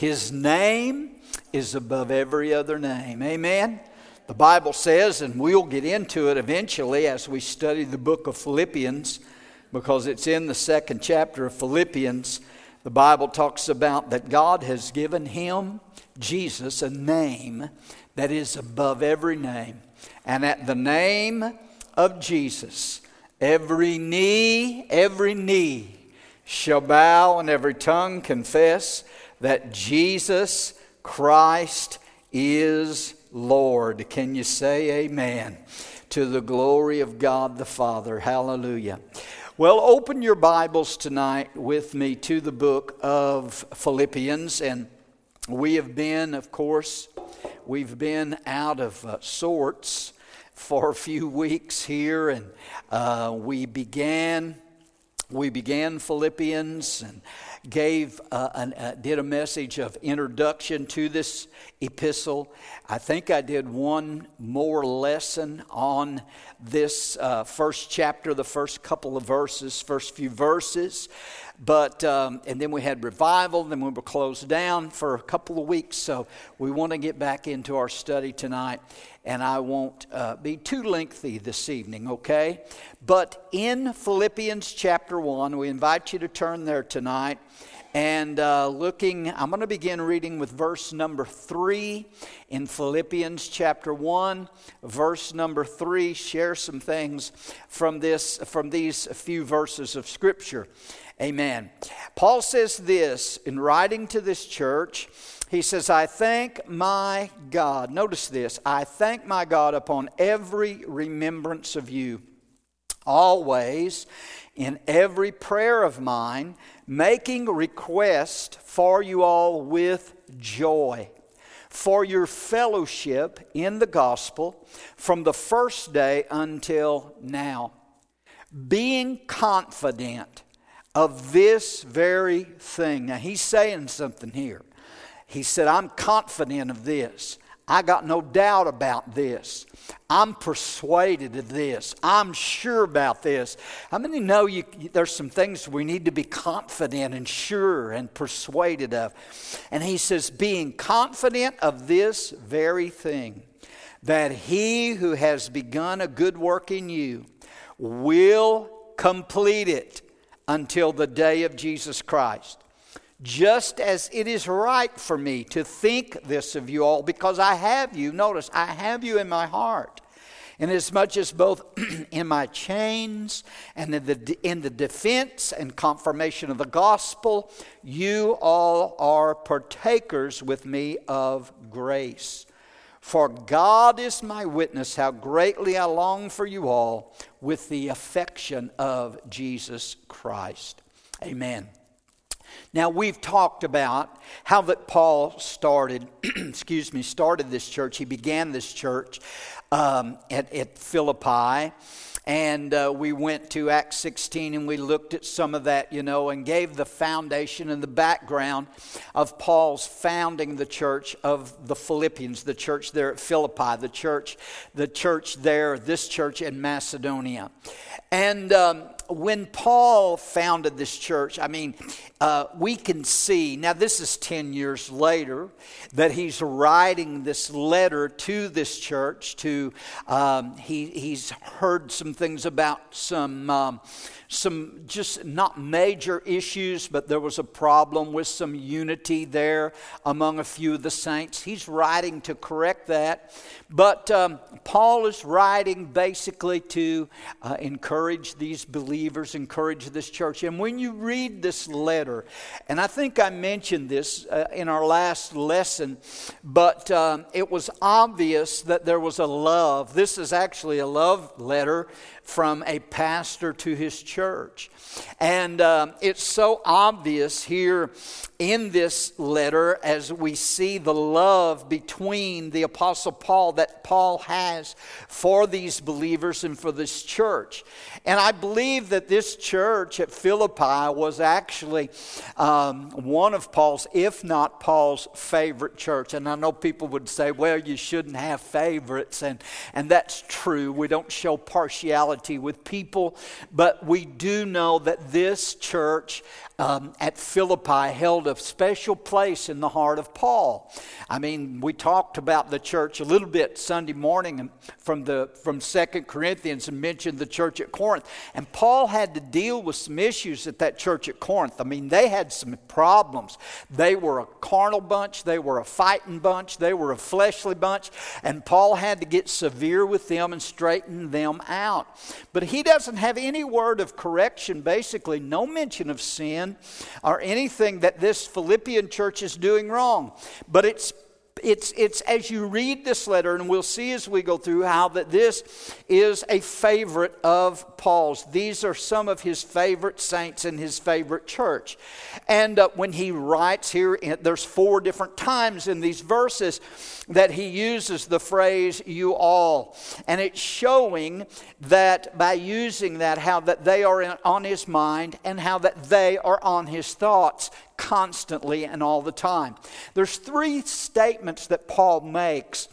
His name is above every other name. Amen. The Bible says, and we'll get into it eventually as we study the book of Philippians, because it's in the second chapter of Philippians. The Bible talks about that God has given him, Jesus, a name that is above every name. And at the name of Jesus, every knee, every knee shall bow and every tongue confess that Jesus Christ is Lord. Can you say amen? To the glory of God the Father. Hallelujah. Well, open your Bibles tonight with me to the book of Philippians. And we have been, of course, we've been out of uh, sorts for a few weeks here. And uh, we began. We began Philippians and gave uh, an, uh, did a message of introduction to this epistle. I think I did one more lesson on this uh, first chapter, the first couple of verses, first few verses. But, um, and then we had revival, then we were closed down for a couple of weeks. So we want to get back into our study tonight. And I won't uh, be too lengthy this evening, okay? But in Philippians chapter 1, we invite you to turn there tonight. And uh, looking, I'm going to begin reading with verse number three in Philippians chapter one, verse number three. Share some things from this, from these few verses of Scripture. Amen. Paul says this in writing to this church. He says, I thank my God. Notice this I thank my God upon every remembrance of you, always in every prayer of mine making request for you all with joy for your fellowship in the gospel from the first day until now, being confident of this very thing. Now, he's saying something here. He said, I'm confident of this. I got no doubt about this. I'm persuaded of this. I'm sure about this. How many know you, there's some things we need to be confident and sure and persuaded of? And he says, being confident of this very thing, that he who has begun a good work in you will complete it until the day of Jesus Christ just as it is right for me to think this of you all, because I have you, notice, I have you in my heart. And as much as both in my chains and in the, in the defense and confirmation of the gospel, you all are partakers with me of grace. For God is my witness how greatly I long for you all with the affection of Jesus Christ. Amen. Now, we've talked about how that Paul started, excuse me, started this church. He began this church um, at, at Philippi. And uh, we went to Acts 16 and we looked at some of that, you know, and gave the foundation and the background of Paul's founding the church of the Philippians, the church there at Philippi, the church, the church there, this church in Macedonia. And um, when Paul founded this church, I mean, uh, we can see, now this is 10 years later, that he's writing this letter to this church. To um, he, He's heard some things about some. Um, some just not major issues, but there was a problem with some unity there among a few of the saints. He's writing to correct that. But um, Paul is writing basically to uh, encourage these believers, encourage this church. And when you read this letter, and I think I mentioned this uh, in our last lesson, but um, it was obvious that there was a love. This is actually a love letter from a pastor to his church. And um, it's so obvious here in this letter as we see the love between the Apostle Paul that Paul has for these believers and for this church. And I believe that this church at Philippi was actually um, one of Paul's, if not Paul's, favorite church. And I know people would say, well, you shouldn't have favorites. And, and that's true. We don't show partiality with people, but we do know that this church um, at Philippi held a special place in the heart of Paul. I mean, we talked about the church a little bit Sunday morning from the from Second Corinthians and mentioned the church at Corinth. And Paul had to deal with some issues at that church at Corinth. I mean, they had some problems. They were a carnal bunch, they were a fighting bunch, they were a fleshly bunch, and Paul had to get severe with them and straighten them out. But he doesn't have any word of correction, basically, no mention of sin or anything that this Philippian church is doing wrong. But it's it's, it's as you read this letter, and we'll see as we go through how that this is a favorite of Paul's. These are some of his favorite saints in his favorite church. And uh, when he writes here, there's four different times in these verses that he uses the phrase you all. And it's showing that by using that, how that they are in, on his mind and how that they are on his thoughts constantly and all the time. There's three statements that Paul makes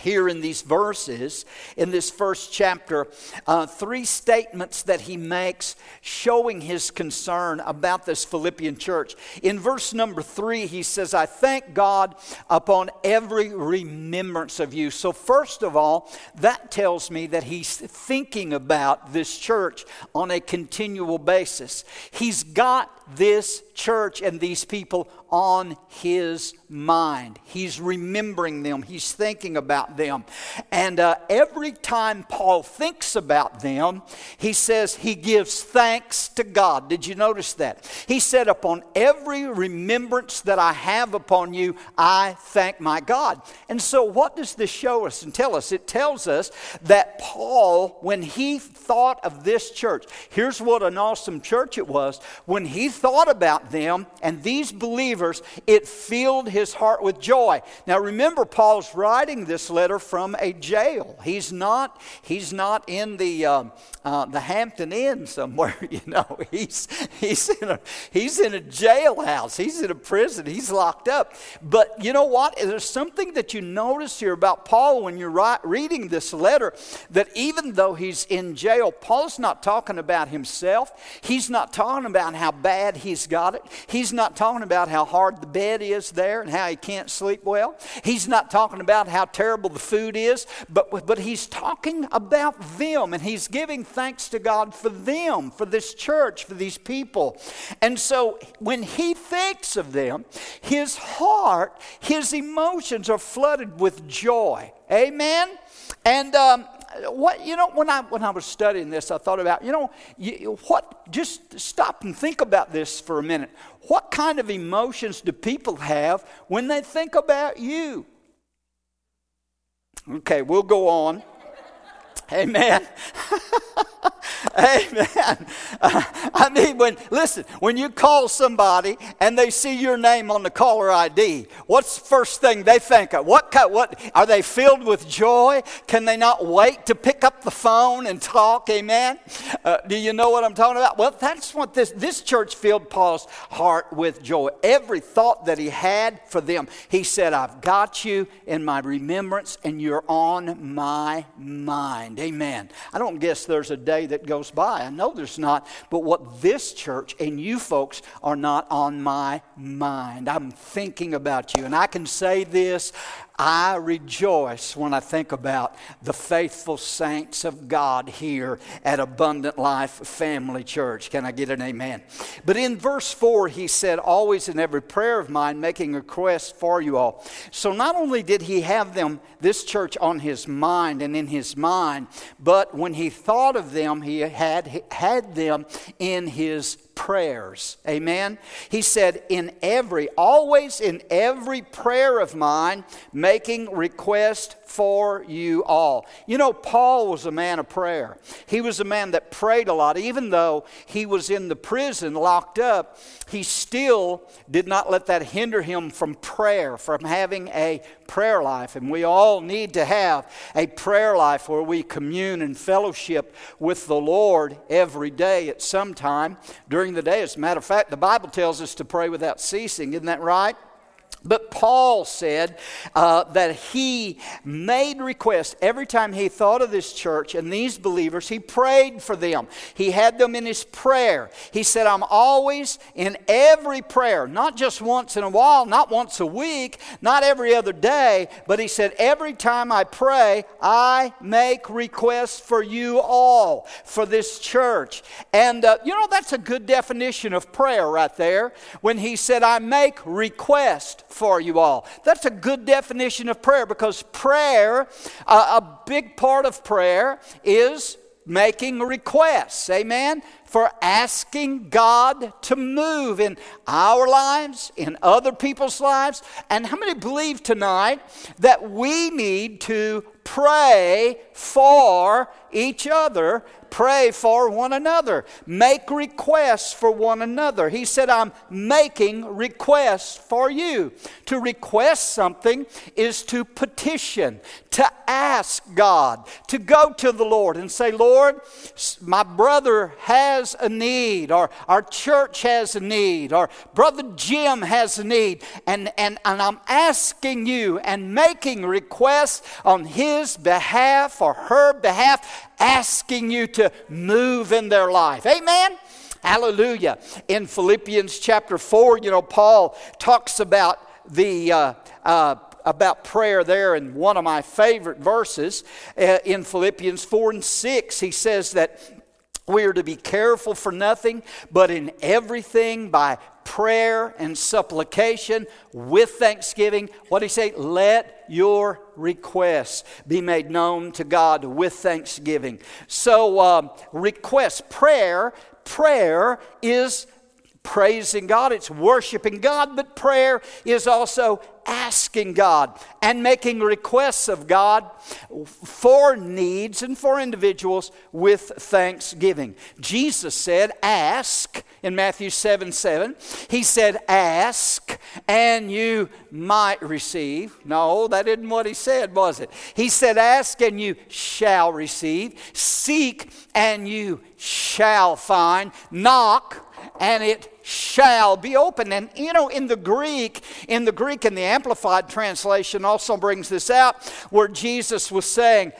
here in these verses, in this first chapter, uh, three statements that he makes showing his concern about this Philippian church. In verse number three, he says, I thank God upon every remembrance of you. So, first of all, that tells me that he's thinking about this church on a continual basis. He's got this church and these people on his mind. He's remembering them, he's thinking about them. And uh, every time Paul thinks about them, he says he gives thanks to God. Did you notice that? He said, Upon every remembrance that I have upon you, I thank my God. And so, what does this show us and tell us? It tells us that Paul, when he thought of this church, here's what an awesome church it was. When he thought about them and these believers, it filled his heart with joy. Now remember, Paul's writing this letter from a jail. He's not, he's not in the, um, uh, the Hampton Inn somewhere, you know. He's, he's, in a, he's in a jailhouse, he's in a prison, he's locked up. But you know what? There's something that you notice here about Paul when you're reading this letter that even though he's in jail, Paul's not talking about himself. He's not talking about how bad he's got it. He's not talking about how hard the bed is there and how he can't sleep well. He's not talking about how terrible the food is, but, but he's talking about them and he's giving thanks to God for them, for this church, for these people. And so when he thinks of them, his heart, his emotions are flooded with joy. Amen? And um, what you know when I when I was studying this, I thought about you know you, what. Just stop and think about this for a minute. What kind of emotions do people have when they think about you? Okay, we'll go on. Amen. Amen. Uh, I mean, when listen, when you call somebody and they see your name on the caller ID, what's the first thing they think of? What what are they filled with joy? Can they not wait to pick up the phone and talk? Amen. Uh, do you know what I'm talking about? Well, that's what this this church filled Paul's heart with joy. Every thought that he had for them, he said, "I've got you in my remembrance, and you're on my mind." Amen. I don't guess there's a day that goes by. I know there's not. But what this church and you folks are not on my mind. I'm thinking about you. And I can say this I rejoice when I think about the faithful saints of God here at Abundant Life Family Church. Can I get an amen? But in verse 4, he said, Always in every prayer of mine, making a request for you all. So not only did he have them, this church, on his mind and in his mind, but when he thought of them, he had, had them in his prayers. Amen. He said, in every, always in every prayer of mine, making request for you all. You know, Paul was a man of prayer. He was a man that prayed a lot. Even though he was in the prison locked up, he still did not let that hinder him from prayer, from having a prayer life. And we all need to have a prayer life where we commune and fellowship with the Lord every day at some time during the day. As a matter of fact, the Bible tells us to pray without ceasing. Isn't that right? But Paul said uh, that he made requests every time he thought of this church and these believers, he prayed for them. He had them in his prayer. He said, I'm always in every prayer, not just once in a while, not once a week, not every other day, but he said, every time I pray, I make requests for you all, for this church. And uh, you know, that's a good definition of prayer right there when he said, I make requests for you all. That's a good definition of prayer because prayer, uh, a big part of prayer is making requests. Amen? For asking God to move in our lives, in other people's lives. And how many believe tonight that we need to pray for each other pray for one another, make requests for one another. He said, I'm making requests for you. To request something is to petition, to ask God, to go to the Lord and say, Lord, my brother has a need, or our church has a need, or Brother Jim has a need, and, and, and I'm asking you and making requests on his behalf or her behalf asking you to move in their life. Amen? Hallelujah. In Philippians chapter 4, you know, Paul talks about the. Uh, uh, about prayer there in one of my favorite verses uh, in Philippians 4 and 6. He says that we are to be careful for nothing, but in everything by prayer and supplication with thanksgiving. What do he say? Let your requests be made known to God with thanksgiving. So, um, request, prayer, prayer is praising God, it's worshiping God, but prayer is also asking God and making requests of God for needs and for individuals with thanksgiving. Jesus said, Ask in Matthew 7 7. He said, Ask and you might receive. No, that isn't what he said, was it? He said, Ask and you shall receive. Seek and you shall find. Knock and it shall be open. And you know, in the Greek, in the Greek, in the Amplified translation also brings this out, where Jesus was saying,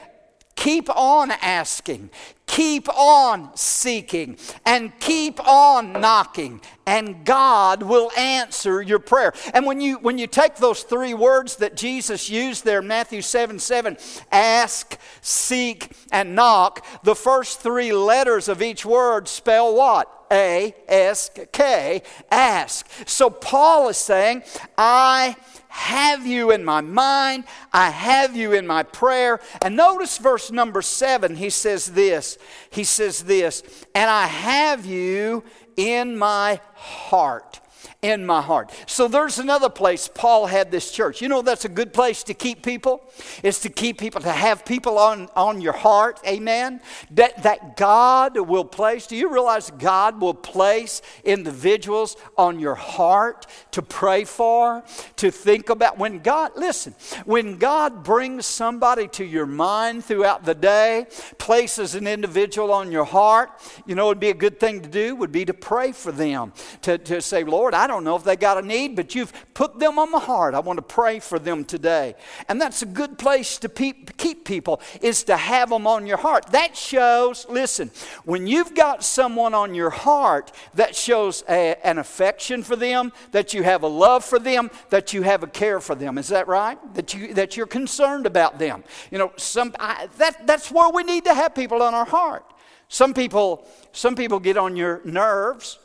Keep on asking, keep on seeking, and keep on knocking, and God will answer your prayer. And when you when you take those three words that Jesus used there, Matthew 7 7, ask, seek, and knock, the first three letters of each word spell what? A S K, ask. So Paul is saying, I have you in my mind, I have you in my prayer. And notice verse number seven, he says this. He says this, and I have you in my heart in my heart. So there's another place Paul had this church. You know that's a good place to keep people? Is to keep people, to have people on, on your heart. Amen. That that God will place. Do you realize God will place individuals on your heart to pray for, to think about? When God, listen, when God brings somebody to your mind throughout the day, places an individual on your heart, you know, it'd be a good thing to do would be to pray for them. To, to say, Lord, I don't know if they got a need, but you've put them on my heart. I want to pray for them today. And that's a good place to pe- keep people, is to have them on your heart. That shows, listen, when you've got someone on your heart, that shows a, an affection for them, that you have a love for them, that you have a care for them. Is that right? That, you, that you're concerned about them. You know, some, I, that, that's where we need to have people on our heart. Some people, some people get on your nerves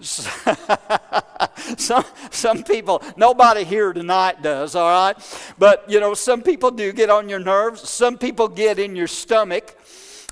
some, some people, nobody here tonight does, all right? But, you know, some people do get on your nerves. Some people get in your stomach.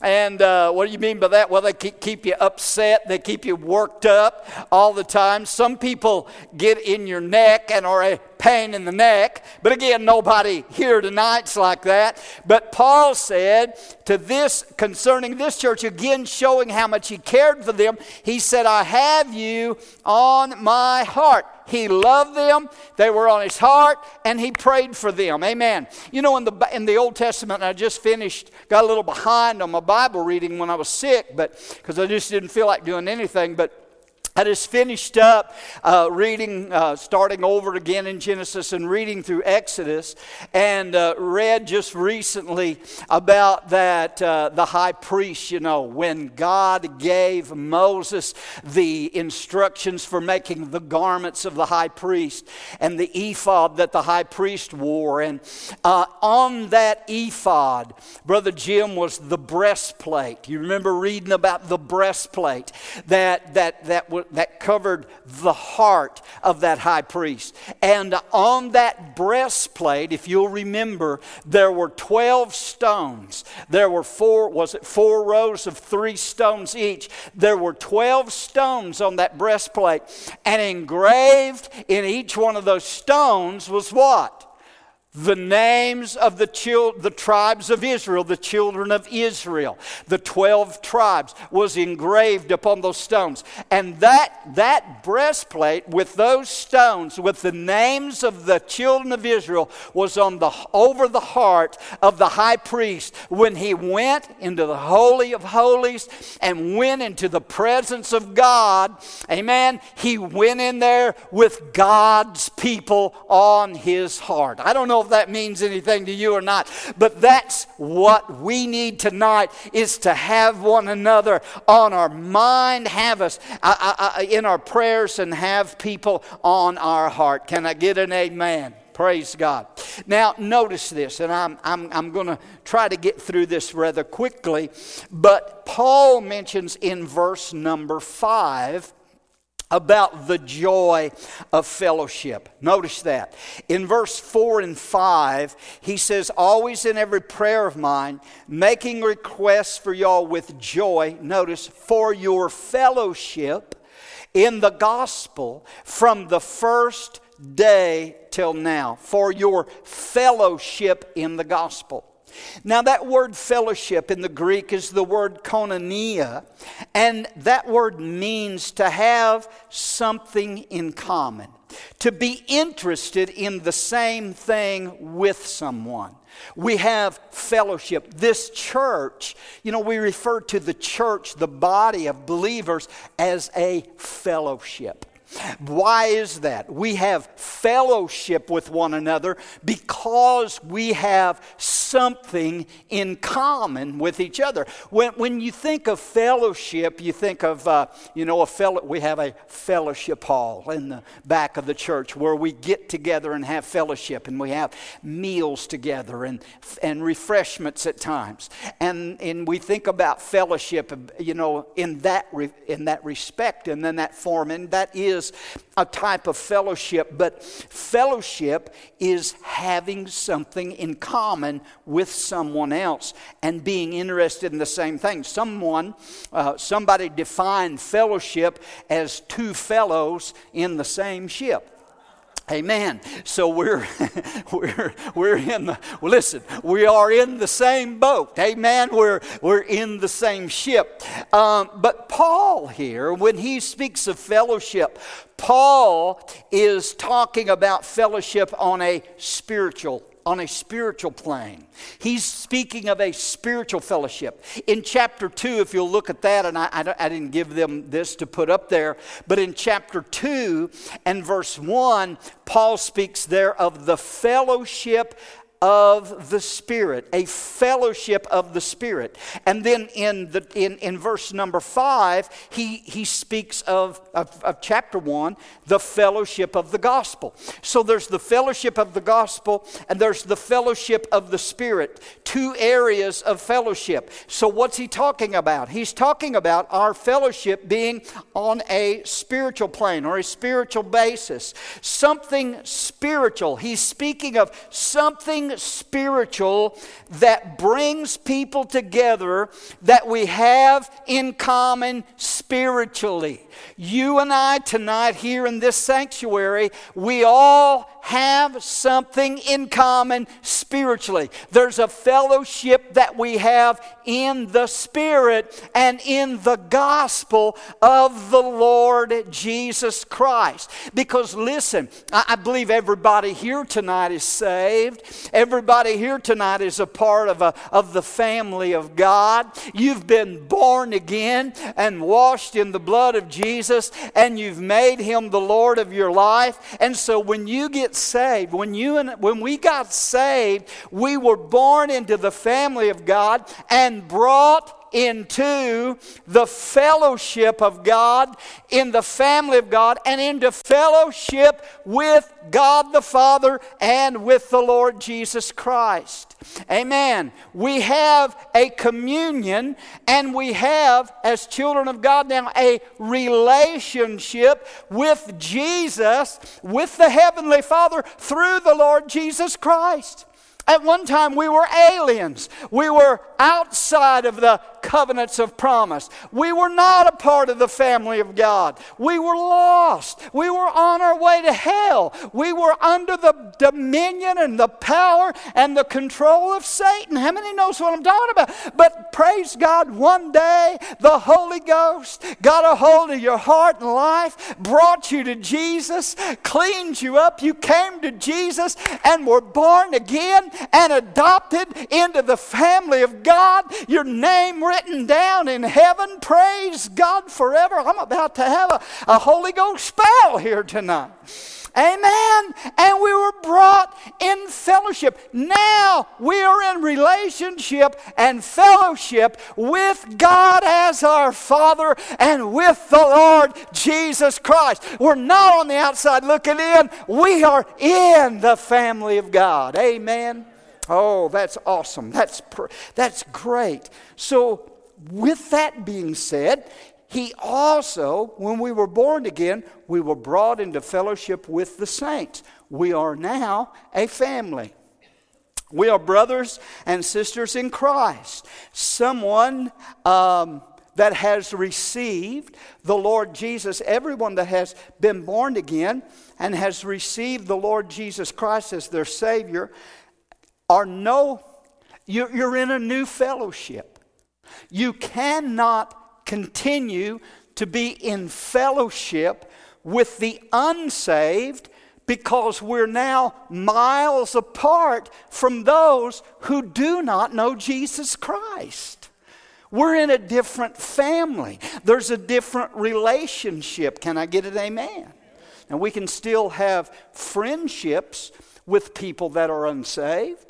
And uh, what do you mean by that? Well, they keep keep you upset, they keep you worked up all the time. Some people get in your neck and are a pain in the neck. But again, nobody here tonight's like that. But Paul said to this concerning this church, again showing how much he cared for them, he said, I have you on my heart. He loved them. They were on his heart, and he prayed for them. Amen. You know, in the, in the Old Testament, I just finished, got a little behind on my Bible reading when I was sick, but because I just didn't feel like doing anything. But I just finished up uh, reading, uh, starting over again in Genesis and reading through Exodus, and uh, read just recently about that uh, the high priest. You know, when God gave Moses the instructions for making the garments of the high priest and the ephod that the high priest wore, and uh, on that ephod, Brother Jim was the breastplate. You remember reading about the breastplate that that that was that covered the heart of that high priest. And on that breastplate, if you'll remember, there were 12 stones. There were four, was it four rows of three stones each? There were 12 stones on that breastplate. And engraved in each one of those stones was what? The names of the, chil- the tribes of Israel, the children of Israel, the 12 tribes, was engraved upon those stones. And that, that breastplate with those stones, with the names of the children of Israel, was on the, over the heart of the high priest when he went into the Holy of Holies and went into the presence of God. Amen. He went in there with God's people on his heart. I don't know if that means anything to you or not. But that's what we need tonight is to have one another on our mind, have us uh, uh, uh, in our prayers, and have people on our heart. Can I get an amen? Praise God. Now, notice this, and I'm, I'm, I'm going to try to get through this rather quickly, but Paul mentions in verse number five about the joy of fellowship. Notice that. In verse 4 and 5, he says, Always in every prayer of mine, making requests for y'all with joy, notice, for your fellowship in the gospel from the first day till now, for your fellowship in the gospel. Now, that word fellowship in the Greek is the word koinonia, and that word means to have something in common, to be interested in the same thing with someone. We have fellowship. This church, you know, we refer to the church, the body of believers, as a fellowship. Why is that? We have fellowship with one another because we have something in common with each other. When, when you think of fellowship, you think of, uh, you know, a fellow, we have a fellowship hall in the back of the church where we get together and have fellowship and we have meals together and, and refreshments at times. And, and we think about fellowship, you know, in that, re, in that respect and then that form. And that is a type of fellowship, but fellowship is having something in common with someone else and being interested in the same thing. Someone, uh, somebody defined fellowship as two fellows in the same ship. Amen. So we're we're we're in the well, listen. We are in the same boat. Amen. We're we're in the same ship. Um, but Paul here, when he speaks of fellowship, Paul is talking about fellowship on a spiritual on a spiritual plane. He's speaking of a spiritual fellowship. In chapter 2, if you'll look at that, and I, I, I, didn't give them this to put up there, but in chapter 2 and verse 1, Paul speaks there of the fellowship of the Spirit, a fellowship of the Spirit. And then in, the, in, in verse number five, he, he speaks of, of, of chapter one, the fellowship of the gospel. So there's the fellowship of the gospel and there's the fellowship of the Spirit, two areas of fellowship. So what's he talking about? He's talking about our fellowship being on a spiritual plane or a spiritual basis, something spiritual. He's speaking of something spiritual that brings people together that we have in common spiritually. You and I tonight here in this sanctuary, we all have something in common spiritually. There's a fellowship that we have in the Spirit and in the gospel of the Lord Jesus Christ. Because listen, I believe everybody here tonight is saved. Everybody here tonight is a part of, a, of the family of God. You've been born again and washed in the blood of Jesus, and you've made him the Lord of your life. And so when you get saved, when, you and, when we got saved, we were born into the family of God and brought into the fellowship of God, in the family of God, and into fellowship with God the Father and with the Lord Jesus Christ. Amen. We have a communion and we have, as children of God now, a relationship with Jesus, with the Heavenly Father, through the Lord Jesus Christ. At one time, we were aliens. We were outside of the covenants of promise. We were not a part of the family of God. We were lost. We were on our way to hell. We were under the dominion and the power and the control of Satan. How many knows what I'm talking about? But praise God, one day the Holy Ghost got a hold of your heart and life, brought you to Jesus, cleaned you up. You came to Jesus and were born again and adopted into the family of God. Your name written down in heaven. Praise God forever. I'm about to have a, a Holy Ghost spell here tonight. Amen. And we were brought in fellowship. Now we are in relationship and fellowship with God as our Father and with the Lord Jesus Christ. We're not on the outside looking in, we are in the family of God. Amen. Oh, that's awesome. That's, that's great. So, with that being said, he also, when we were born again, we were brought into fellowship with the saints. We are now a family. We are brothers and sisters in Christ. Someone um, that has received the Lord Jesus, everyone that has been born again and has received the Lord Jesus Christ as their Savior, are no, you're in a new fellowship. You cannot continue to be in fellowship with the unsaved because we're now miles apart from those who do not know Jesus Christ. We're in a different family. There's a different relationship. Can I get an amen? And we can still have friendships with people that are unsaved.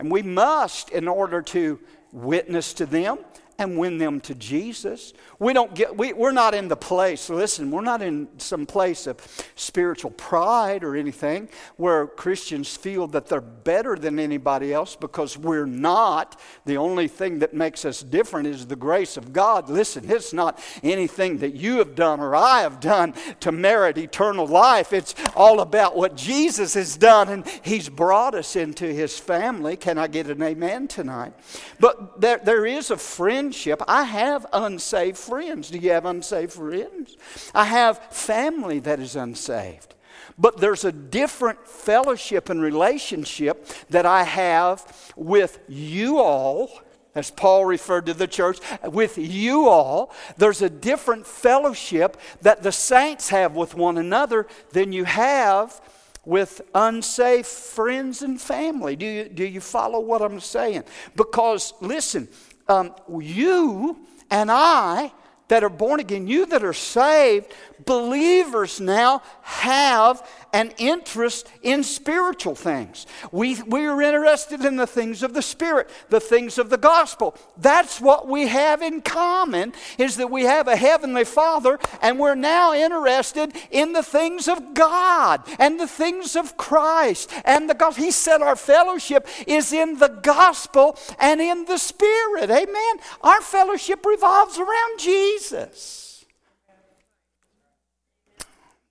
And we must, in order to witness to them, and win them to Jesus. We don't get, we, we're not in the place, listen, we're not in some place of spiritual pride or anything where Christians feel that they're better than anybody else because we're not. The only thing that makes us different is the grace of God. Listen, it's not anything that you have done or I have done to merit eternal life. It's all about what Jesus has done, and He's brought us into His family. Can I get an amen tonight? But there, there is a friend friendship. I have unsaved friends. Do you have unsaved friends? I have family that is unsaved. But there's a different fellowship and relationship that I have with you all as Paul referred to the church, with you all, there's a different fellowship that the saints have with one another than you have with unsafe friends and family. Do you, do you follow what I'm saying? Because, listen, um, you and I that are born again, you that are saved, believers now have an interest in spiritual things. We, we are interested in the things of the Spirit, the things of the gospel. That's what we have in common, is that we have a heavenly Father, and we're now interested in the things of God and the things of Christ and the gospel. He said our fellowship is in the gospel and in the Spirit. Amen. Our fellowship revolves around Jesus.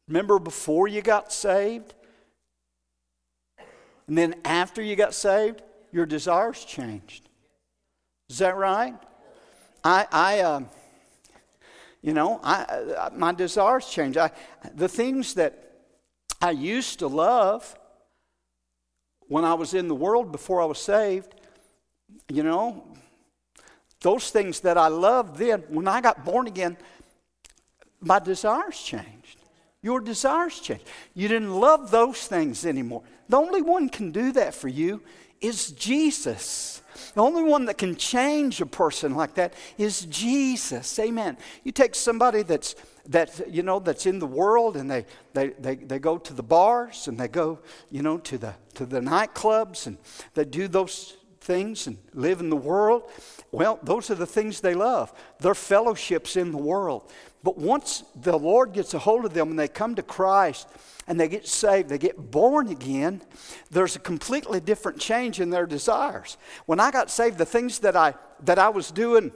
Remember before you got saved? And then after you got saved, your desires changed. Is that right? I, I uh, you know, I, uh, my desires changed. I, the things that I used to love when I was in the world before I was saved, you know, those things that I loved then, when I got born again, my desires changed. Your desires changed. You didn't love those things anymore. The only one can do that for you is Jesus. The only one that can change a person like that is Jesus. Amen. You take somebody that's that you know that's in the world and they, they, they, they go to the bars and they go you know to the to the nightclubs and they do those things and live in the world well those are the things they love their fellowships in the world but once the lord gets a hold of them and they come to christ and they get saved, they get born again, there's a completely different change in their desires. When I got saved, the things that I that I was doing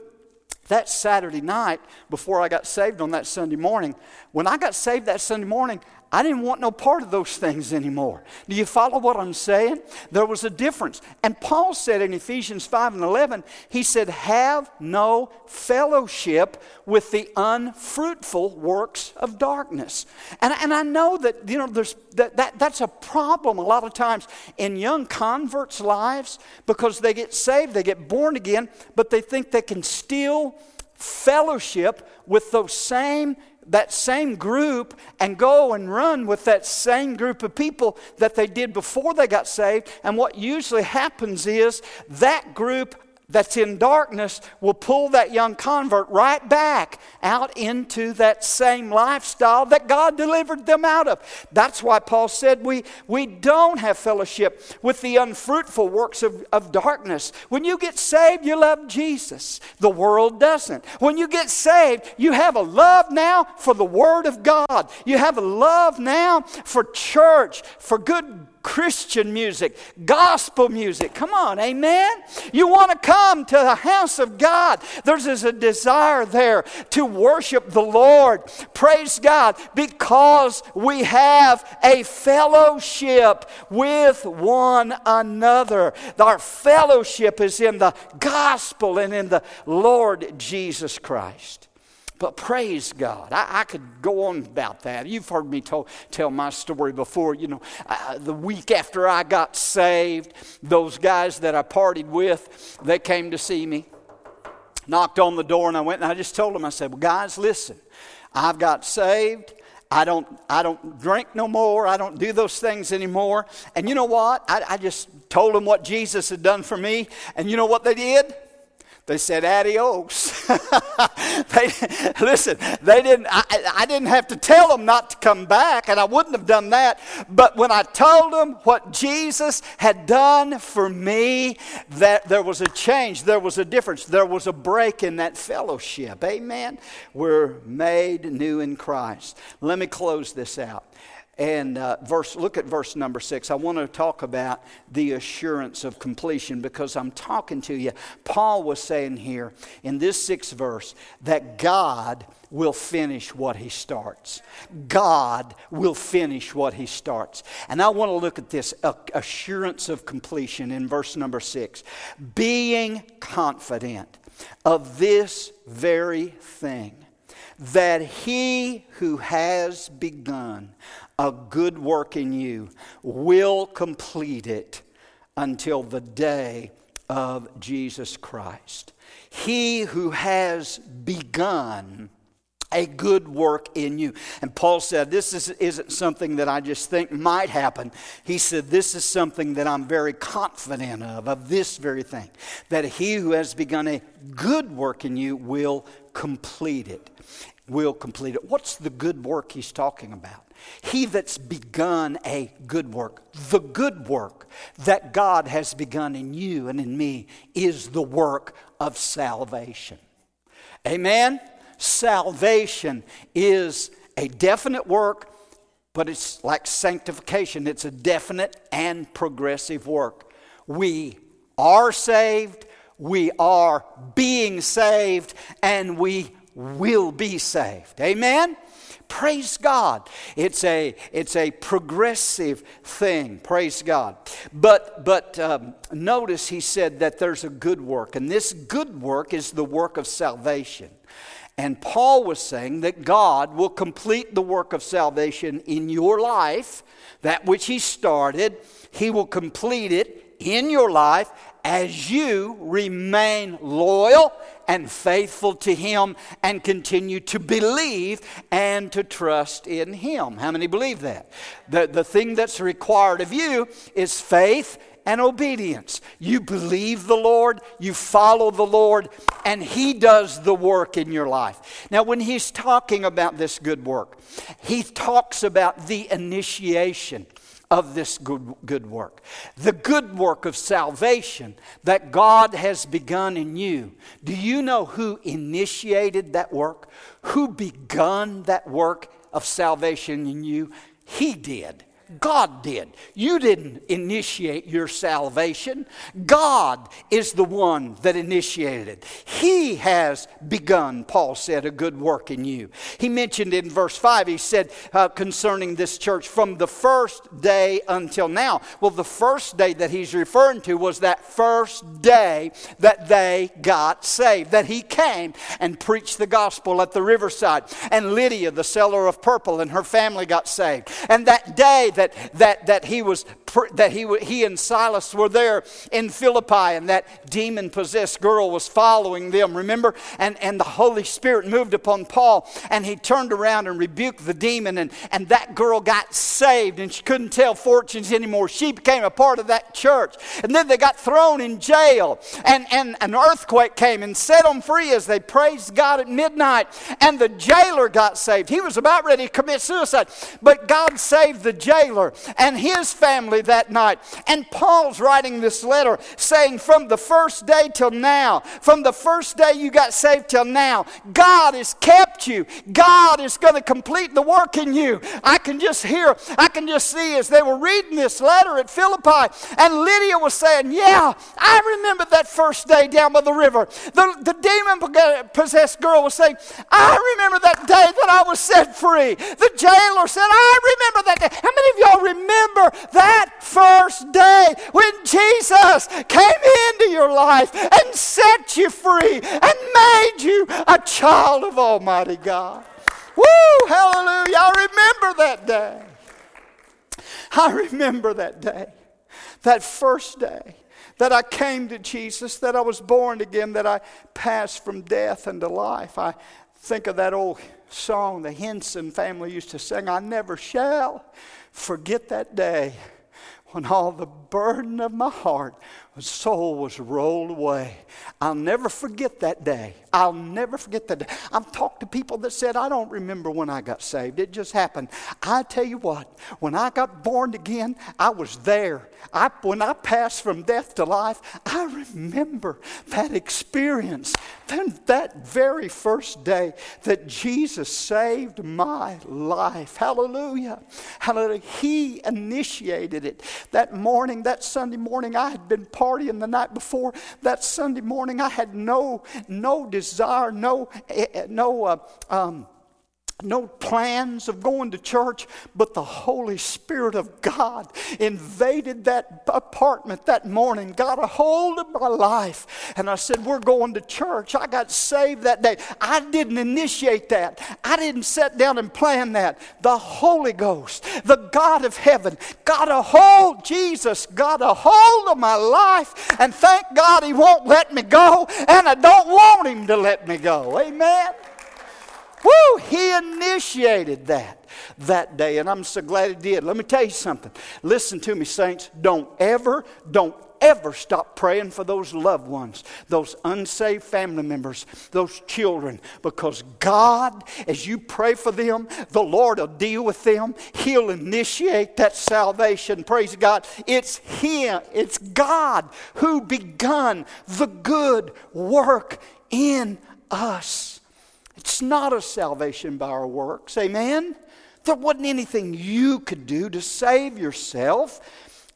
that Saturday night before I got saved on that Sunday morning, when I got saved that Sunday morning, I didn't want no part of those things anymore. Do you follow what I'm saying? There was a difference. And Paul said in Ephesians 5 and 11, he said, Have no fellowship with the unfruitful works of darkness. And, and I know that, you know, there's, that, that, that's a problem a lot of times in young converts' lives because they get saved, they get born again, but they think they can still fellowship with those same that same group and go and run with that same group of people that they did before they got saved. And what usually happens is that group that's in darkness will pull that young convert right back out into that same lifestyle that God delivered them out of. That's why Paul said we, we don't have fellowship with the unfruitful works of, of darkness. When you get saved, you love Jesus. The world doesn't. When you get saved, you have a love now for the Word of God. You have a love now for church, for good Christian music, gospel music. Come on, amen? You want to come to the house of God. There's a desire there to worship the Lord. Praise God, because we have a fellowship with one another. Our fellowship is in the gospel and in the Lord Jesus Christ. But praise God. I, I, could go on about that. You've heard me to, tell my story before. You know, the week after I got saved, those guys that I partied with, they came to see me, knocked on the door, and I went and I just told them, I said, Well, guys, listen, I've got saved. I don't, I don't drink no more. I don't do those things anymore. And you know what? I, I just told them what Jesus had done for me. And you know what they did? They said adios. they, listen, they didn't, I, I didn't have to tell them not to come back, and I wouldn't have done that. But when I told them what Jesus had done for me, that there was a change, there was a difference, there was a break in that fellowship. Amen. We're made new in Christ. Let me close this out and uh, verse look at verse number six. I want to talk about the assurance of completion because i'm talking to you. Paul was saying here in this sixth verse that god will finish what he starts. God will finish what he starts. And i want to look at this assurance of completion in verse number six. Being confident of this very thing that he who has begun a good work in you will complete it until the day of Jesus Christ. He who has begun a good work in you. And Paul said, This is, isn't something that I just think might happen. He said, This is something that I'm very confident of, of this very thing, that he who has begun a good work in you will complete it. Will complete it. What's the good work he's talking about? He that's begun a good work, the good work that God has begun in you and in me, is the work of salvation. Amen? Salvation is a definite work, but it's like sanctification, it's a definite and progressive work. We are saved, we are being saved, and we will be saved. Amen? Praise God. It's a, it's a progressive thing. Praise God. But, but um, notice he said that there's a good work, and this good work is the work of salvation. And Paul was saying that God will complete the work of salvation in your life, that which he started, he will complete it in your life as you remain loyal and faithful to Him and continue to believe and to trust in Him. How many believe that? The, the thing that's required of you is faith and obedience. You believe the Lord, you follow the Lord, and He does the work in your life. Now, when He's talking about this good work, He talks about the initiation of this good, good work. The good work of salvation that God has begun in you. Do you know who initiated that work? Who begun that work of salvation in you? He did. God did. You didn't initiate your salvation. God is the one that initiated it. He has begun, Paul said, a good work in you. He mentioned in verse 5, he said uh, concerning this church, from the first day until now. Well, the first day that he's referring to was that first day that they got saved, that he came and preached the gospel at the riverside. And Lydia, the seller of purple, and her family got saved. And that day that, that, that, he, was, that he, he and Silas were there in Philippi and that demon possessed girl was following them, remember? And, and the Holy Spirit moved upon Paul and he turned around and rebuked the demon and, and that girl got saved and she couldn't tell fortunes anymore. She became a part of that church. And then they got thrown in jail and, and an earthquake came and set them free as they praised God at midnight. And the jailer got saved. He was about ready to commit suicide, but God saved the jailer jailer and his family that night. And Paul's writing this letter saying, From the first day till now, from the first day you got saved till now, God has kept you. God is going to complete the work in you. I can just hear, I can just see as they were reading this letter at Philippi, and Lydia was saying, Yeah, I remember that first day down by the river. The, the demon possessed girl was saying, I remember that day that I was set free. The jailer said, I remember that day. How many of y'all remember that first day when Jesus came into your life and set you free and made you a child of Almighty God? Woo! Hallelujah! I remember that day. I remember that day, that first day that I came to Jesus, that I was born again, that I passed from death into life. I think of that old song the Henson family used to sing, I never shall forget that day when all the burden of my heart soul was rolled away. I'll never forget that day. I'll never forget that day. I've talked to people that said, I don't remember when I got saved. It just happened. I tell you what, when I got born again, I was there. I, when I passed from death to life, I remember that experience. Then that very first day that Jesus saved my life. Hallelujah. Hallelujah. He initiated it. That morning, that Sunday morning, I had been partying the night before. That Sunday morning, I had no, no desire, no, eh, eh, no, uh, um, no plans of going to church, but the Holy Spirit of God invaded that apartment that morning, got a hold of my life. And I said, We're going to church. I got saved that day. I didn't initiate that, I didn't sit down and plan that. The Holy Ghost, the God of heaven, got a hold, Jesus got a hold of my life. And thank God He won't let me go, and I don't want Him to let me go. Amen. Woo! He initiated that that day, and I'm so glad he did. Let me tell you something. Listen to me, saints. Don't ever, don't ever stop praying for those loved ones, those unsaved family members, those children, because God, as you pray for them, the Lord will deal with them. He'll initiate that salvation. Praise God. It's Him, it's God who begun the good work in us. It's not a salvation by our works. Amen? There wasn't anything you could do to save yourself.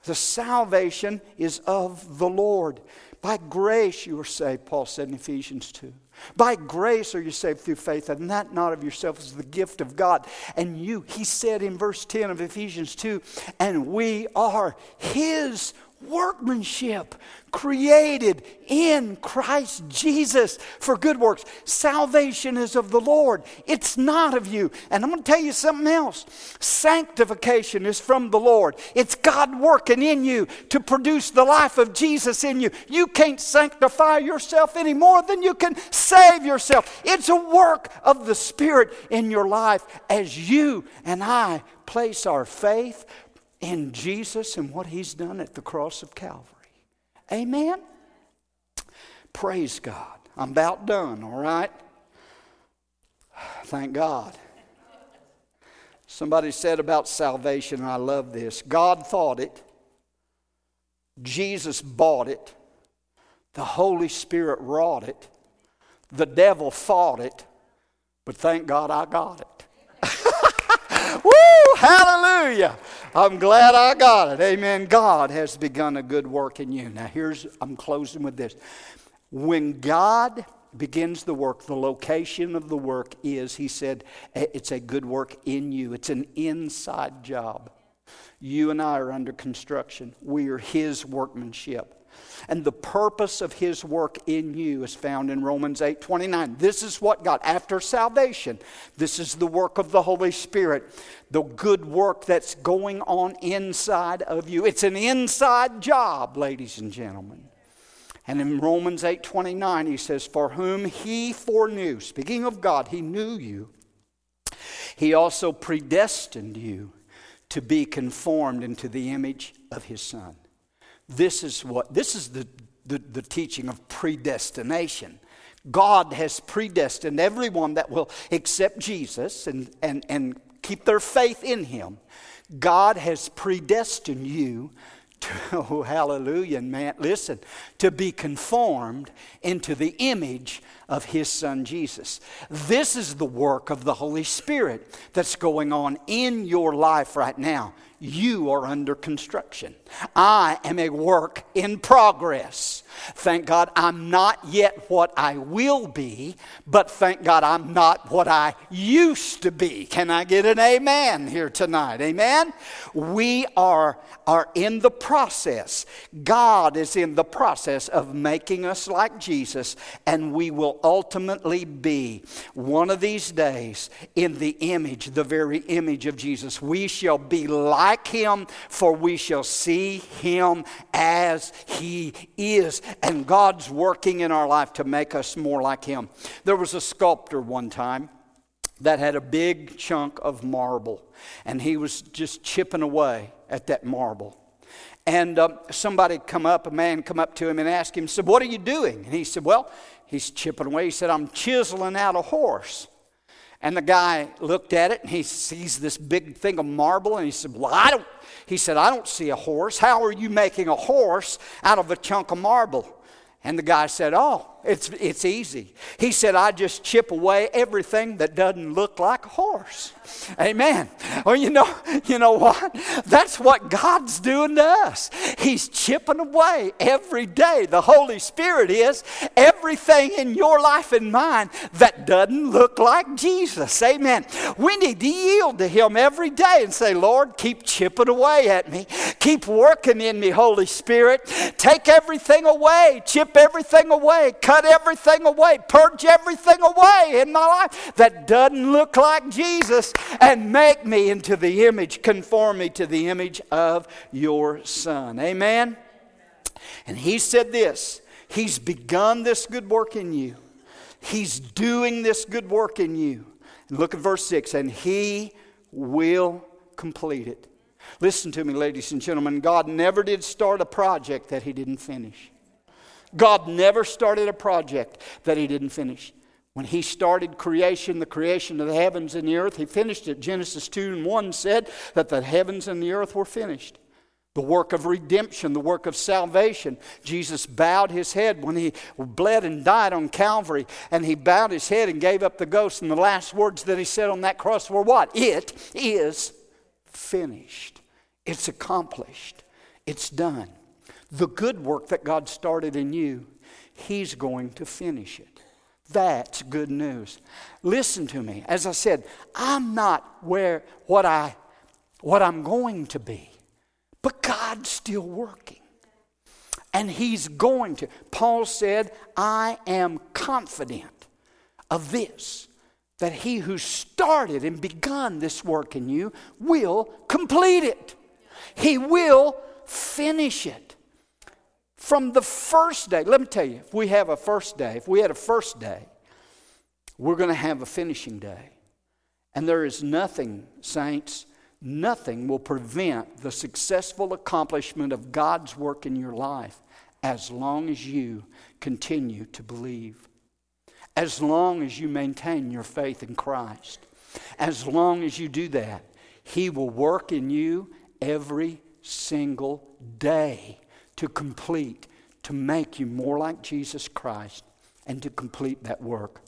The salvation is of the Lord. By grace you are saved, Paul said in Ephesians 2. By grace are you saved through faith, and that not of yourself is the gift of God. And you, he said in verse 10 of Ephesians 2, and we are his workmanship created in Christ Jesus for good works. Salvation is of the Lord, it's not of you. And I'm going to tell you something else sanctification is from the Lord. It's God working in you to produce the life of Jesus in you. You can't sanctify yourself any more than you can save yourself. It's a work of the Spirit in your life as you and I place our faith, in Jesus and what He's done at the cross of Calvary. Amen? Praise God. I'm about done, all right? Thank God. Somebody said about salvation, I love this. God thought it, Jesus bought it, the Holy Spirit wrought it, the devil fought it, but thank God I got it. Woo! Hallelujah! I'm glad I got it. Amen. God has begun a good work in you. Now, here's, I'm closing with this. When God begins the work, the location of the work is, he said, it's a good work in you. It's an inside job. You and I are under construction. We are his workmanship. And the purpose of his work in you is found in Romans 8 29. This is what God, after salvation, this is the work of the Holy Spirit, the good work that's going on inside of you. It's an inside job, ladies and gentlemen. And in Romans 8 29, he says, For whom he foreknew, speaking of God, he knew you, he also predestined you to be conformed into the image of his Son. This is what this is the, the, the teaching of predestination. God has predestined everyone that will accept Jesus and, and, and keep their faith in him. God has predestined you to, oh, hallelujah, man, listen, to be conformed into the image of his son Jesus. This is the work of the Holy Spirit that's going on in your life right now you are under construction. I am a work in progress. Thank God I'm not yet what I will be, but thank God I'm not what I used to be. Can I get an amen here tonight? Amen? We are, are in the process. God is in the process of making us like Jesus, and we will ultimately be one of these days in the image, the very image of Jesus. We shall be like him, for we shall see him as he is and God's working in our life to make us more like Him. There was a sculptor one time that had a big chunk of marble, and he was just chipping away at that marble. And uh, somebody come up, a man come up to him and asked him, said, What are you doing? And he said, Well, he's chipping away. He said, I'm chiseling out a horse. And the guy looked at it and he sees this big thing of marble and he said, Well, I don't, he said, I don't see a horse. How are you making a horse out of a chunk of marble? And the guy said, Oh, it's, it's easy. He said, I just chip away everything that doesn't look like a horse. Amen. Well, you know, you know what? That's what God's doing to us. He's chipping away every day. The Holy Spirit is everything in your life and mine that doesn't look like Jesus. Amen. We need to yield to Him every day and say, Lord, keep chipping away at me. Keep working in me, Holy Spirit. Take everything away. Chip everything away cut everything away, purge everything away in my life that doesn't look like Jesus, and make me into the image, conform me to the image of your Son. Amen? And he said this He's begun this good work in you, He's doing this good work in you. Look at verse 6 and He will complete it. Listen to me, ladies and gentlemen. God never did start a project that He didn't finish. God never started a project that He didn't finish. When He started creation, the creation of the heavens and the earth, He finished it. Genesis 2 and 1 said that the heavens and the earth were finished. The work of redemption, the work of salvation. Jesus bowed his head when he bled and died on Calvary, and he bowed his head and gave up the ghost. And the last words that he said on that cross were what? It is finished. It's accomplished. It's done. The good work that God started in you, He's going to finish it. That's good news. Listen to me. As I said, I'm not where what I what I'm going to be. But God's still working. And he's going to. Paul said, I am confident of this, that he who started and begun this work in you will complete it. He will finish it. From the first day, let me tell you, if we have a first day, if we had a first day, we're going to have a finishing day. And there is nothing, saints, nothing will prevent the successful accomplishment of God's work in your life as long as you continue to believe. As long as you maintain your faith in Christ. As long as you do that, He will work in you every single day to complete, to make you more like Jesus Christ, and to complete that work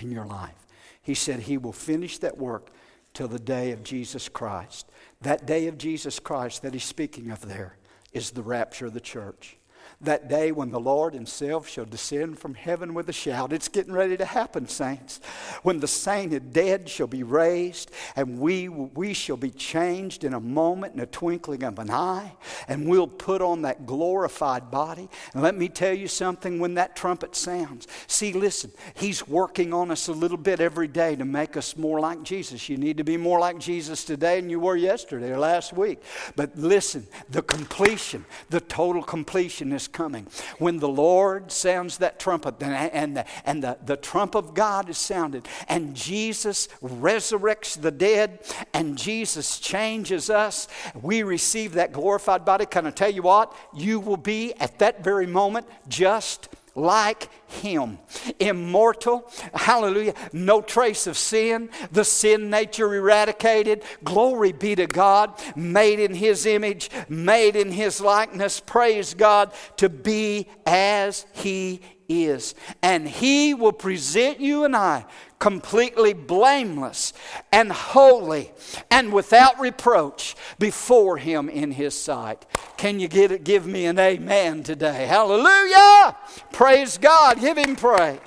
in your life. He said He will finish that work till the day of Jesus Christ. That day of Jesus Christ that He's speaking of there is the rapture of the church that day when the Lord Himself shall descend from heaven with a shout. It's getting ready to happen, saints. When the sainted dead shall be raised, and we, we shall be changed in a moment, in a twinkling of an eye, and we'll put on that glorified body. And let me tell you something when that trumpet sounds. See, listen, He's working on us a little bit every day to make us more like Jesus. You need to be more like Jesus today than you were yesterday or last week. But listen, the completion, the total completion coming. When the Lord sounds that trumpet, and, the, and the, the trump of God is sounded, and Jesus resurrects the dead, and Jesus changes us, we receive that glorified body. Can I tell you what? You will be at that very moment just like him. Immortal, hallelujah, no trace of sin, the sin nature eradicated. Glory be to God, made in his image, made in his likeness. Praise God to be as he is. And he will present you and I completely blameless and holy and without reproach before Him in His sight. Can you get it, give me an amen today? Hallelujah! Praise God. Give Him praise.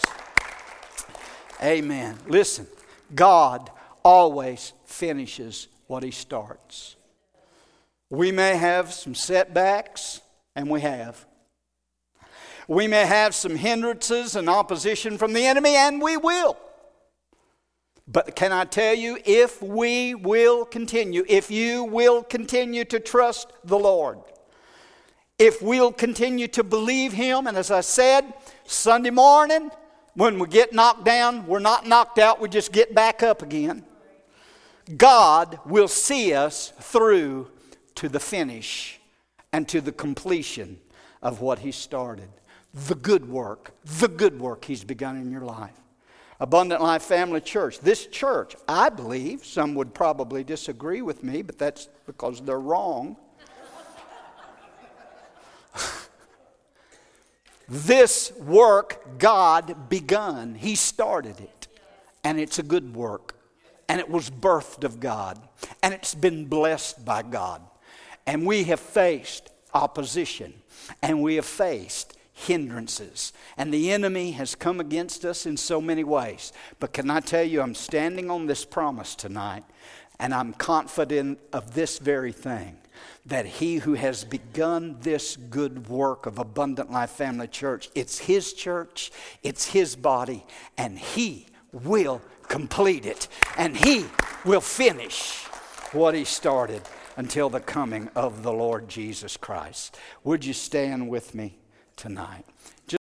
Amen. Listen, God always finishes what He starts. We may have some setbacks, and we have. We may have some hindrances and opposition from the enemy, and we will. But can I tell you, if we will continue, if you will continue to trust the Lord, if we'll continue to believe Him, and as I said, Sunday morning, when we get knocked down, we're not knocked out, we just get back up again. God will see us through to the finish and to the completion of what He started. The good work, the good work He's begun in your life. Abundant Life Family Church. This church, I believe, some would probably disagree with me, but that's because they're wrong. this work God begun. He started it. And it's a good work. And it was birthed of God. And it's been blessed by God. And we have faced opposition. And we have faced hindrances. And the enemy has come against us in so many ways. But can I tell you, I'm standing on this promise tonight, and I'm confident of this very thing that he who has begun this good work of Abundant Life Family Church, it's his church, it's his body, and he will complete it, and he will finish what he started until the coming of the Lord Jesus Christ. Would you stand with me? Tonight.